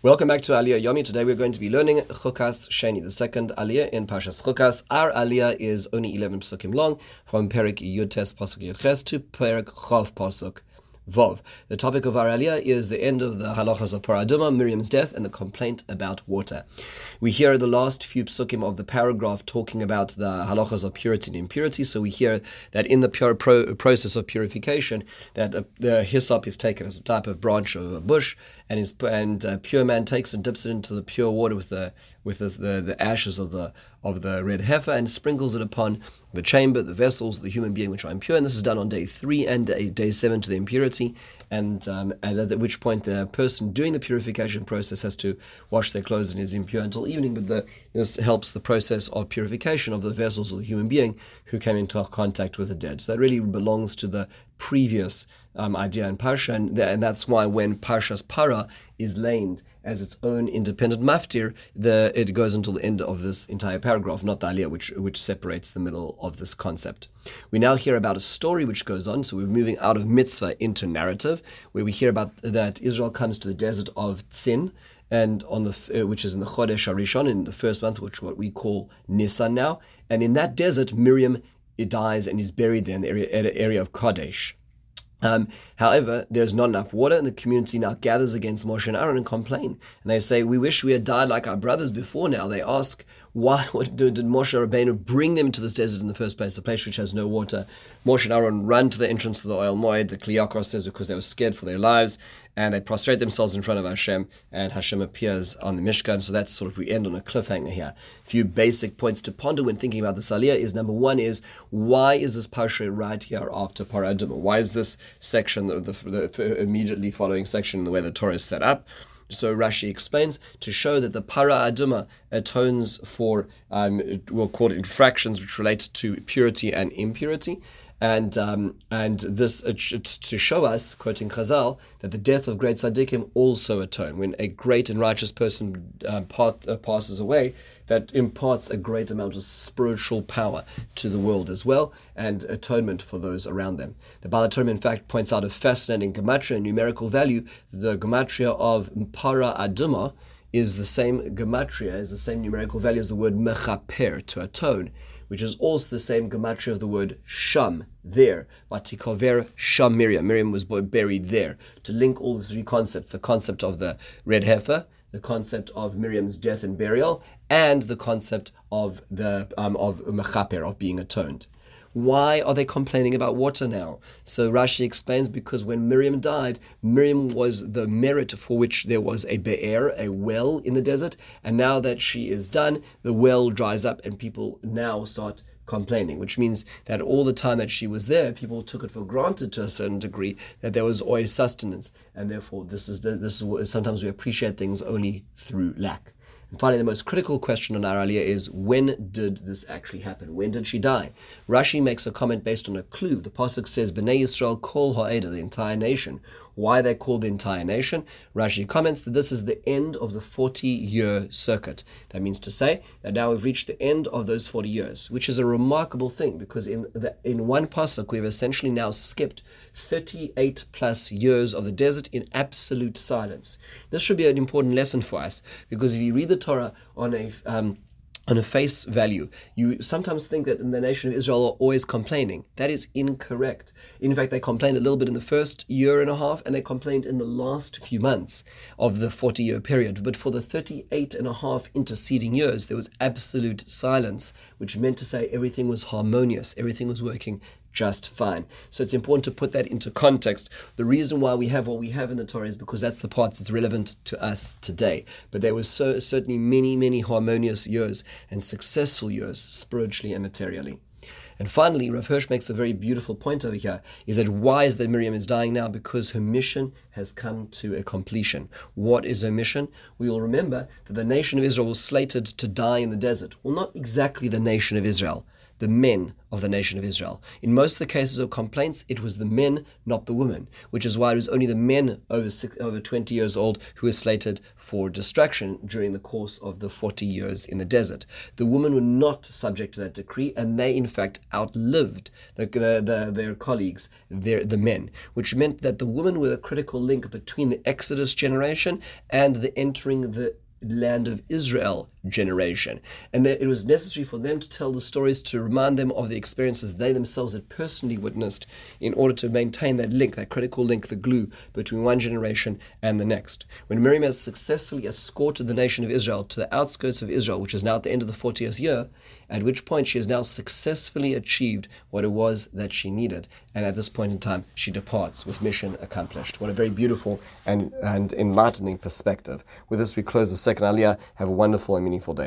Welcome back to Aliyah Yomi. Today we're going to be learning Chukas Sheni, the second Aliyah in Parshas Chukas. Our Aliyah is only 11 psukim long, from Perik Yud Pasuk Yud Ches to Perik Chaf Pasuk Vov. The topic of our aliyah is the end of the halachas of Para Aduma, Miriam's death, and the complaint about water. We hear the last few psukim of the paragraph talking about the halachas of purity and impurity. So we hear that in the pure pro- process of purification, that uh, the hyssop is taken as a type of branch of a bush, and is and uh, pure man takes and dips it into the pure water with the with the, the, the ashes of the of the red heifer and sprinkles it upon the chamber, the vessels, the human being which are impure. And this is done on day three and day, day seven to the impurity. And, um, and at which point the person doing the purification process has to wash their clothes and is impure until evening. But the, this helps the process of purification of the vessels of the human being who came into contact with the dead. So that really belongs to the previous um, idea in Parsha, and, and, that's why when Parsha's Para is laid as its own independent maftir, the, it goes until the end of this entire paragraph, not the aliyah, which, which separates the middle of this concept. We now hear about a story which goes on, so we're moving out of mitzvah into narrative, where we hear about that Israel comes to the desert of Tzin, and on the uh, which is in the Chodesh Harishon in the first month, which what we call Nisan now, and in that desert Miriam dies and is buried there in the area, area of Kadesh. Um, however, there's not enough water, and the community now gathers against Moshe and Aaron and complain. And they say, We wish we had died like our brothers before now. They ask, Why did Moshe Rabbeinu bring them to this desert in the first place, a place which has no water? Moshe and Aaron run to the entrance to the Ohel Moed, the Kli Yakar says, because they were scared for their lives and they prostrate themselves in front of Hashem, and Hashem appears on the Mishkan. So that's sort of we end on a cliffhanger here. A few basic points to ponder when thinking about the aliyah is number one is why is this parsha right here after Para Aduma? Why is this section the, the, the immediately following section the way the Torah is set up? So Rashi explains to show that the para aduma atones for um, we'll call it infractions which relate to purity and impurity, and um, and this uh, to show us, quoting Chazal, that the death of great tzaddikim also atone. When a great and righteous person uh, part, uh, passes away, that imparts a great amount of spiritual power to the world as well, and atonement for those around them. The Baal HaTurim, in fact, points out a fascinating gematria, numerical value. The gematria of para aduma is the same gematria, is the same numerical value as the word mechaper, to atone which is also the same gematria of the word sham, there. Vatikover sham Miriam. Miriam was buried there. To link all the three concepts, the concept of the red heifer, the concept of Miriam's death and burial, and the concept of the um, of mechaper, of being atoned. Why are they complaining about water now? So Rashi explains because when Miriam died, Miriam was the merit for which there was a be'er, a well in the desert, and now that she is done, the well dries up and people now start complaining, which means that all the time that she was there, people took it for granted to a certain degree that there was always sustenance, and therefore this is the, this is sometimes we appreciate things only through lack. And finally, the most critical question on our aliyah is when did this actually happen? When did she die? Rashi makes a comment based on a clue. The pasuk says, "Bnei Yisrael kol ha'eda," the entire nation. Why they called the entire nation? Rashi comments that this is the end of the 40-year circuit. That means to say that now we've reached the end of those 40 years, which is a remarkable thing because in the, in one pasuk we've essentially now skipped 38 plus years of the desert in absolute silence. This should be an important lesson for us because if you read the Torah on a um, on a face value, you sometimes think that the nation of Israel are always complaining. That is incorrect. In fact, they complained a little bit in the first year and a half, and they complained in the last few months of the 40 year period. But for the 38 and a half interceding years, there was absolute silence, which meant to say everything was harmonious, everything was working just fine. So it's important to put that into context. The reason why we have what we have in the Torah is because that's the part that's relevant to us today. But there was so, certainly many, many harmonious years and successful years spiritually and materially. And finally, Rav Hirsch makes a very beautiful point over here, is that why is that Miriam is dying now? Because her mission has come to a completion. What is her mission? We will remember that the nation of Israel was slated to die in the desert. Well, not exactly the nation of Israel, the men of the nation of Israel. In most of the cases of complaints, it was the men, not the women, which is why it was only the men over six, over 20 years old who were slated for destruction during the course of the 40 years in the desert. The women were not subject to that decree, and they in fact outlived the, the, the, their colleagues, their, the men, which meant that the women were a critical link between the Exodus generation and the entering the land of Israel generation. And that it was necessary for them to tell the stories to remind them of the experiences they themselves had personally witnessed in order to maintain that link, that critical link, the glue between one generation and the next. When Miriam has successfully escorted the nation of Israel to the outskirts of Israel, which is now at the end of the 40th year, at which point she has now successfully achieved what it was that she needed. And at this point in time, she departs with mission accomplished. What a very beautiful and, and enlightening perspective. With this, we close the second aliyah. Have a wonderful and meaningful day.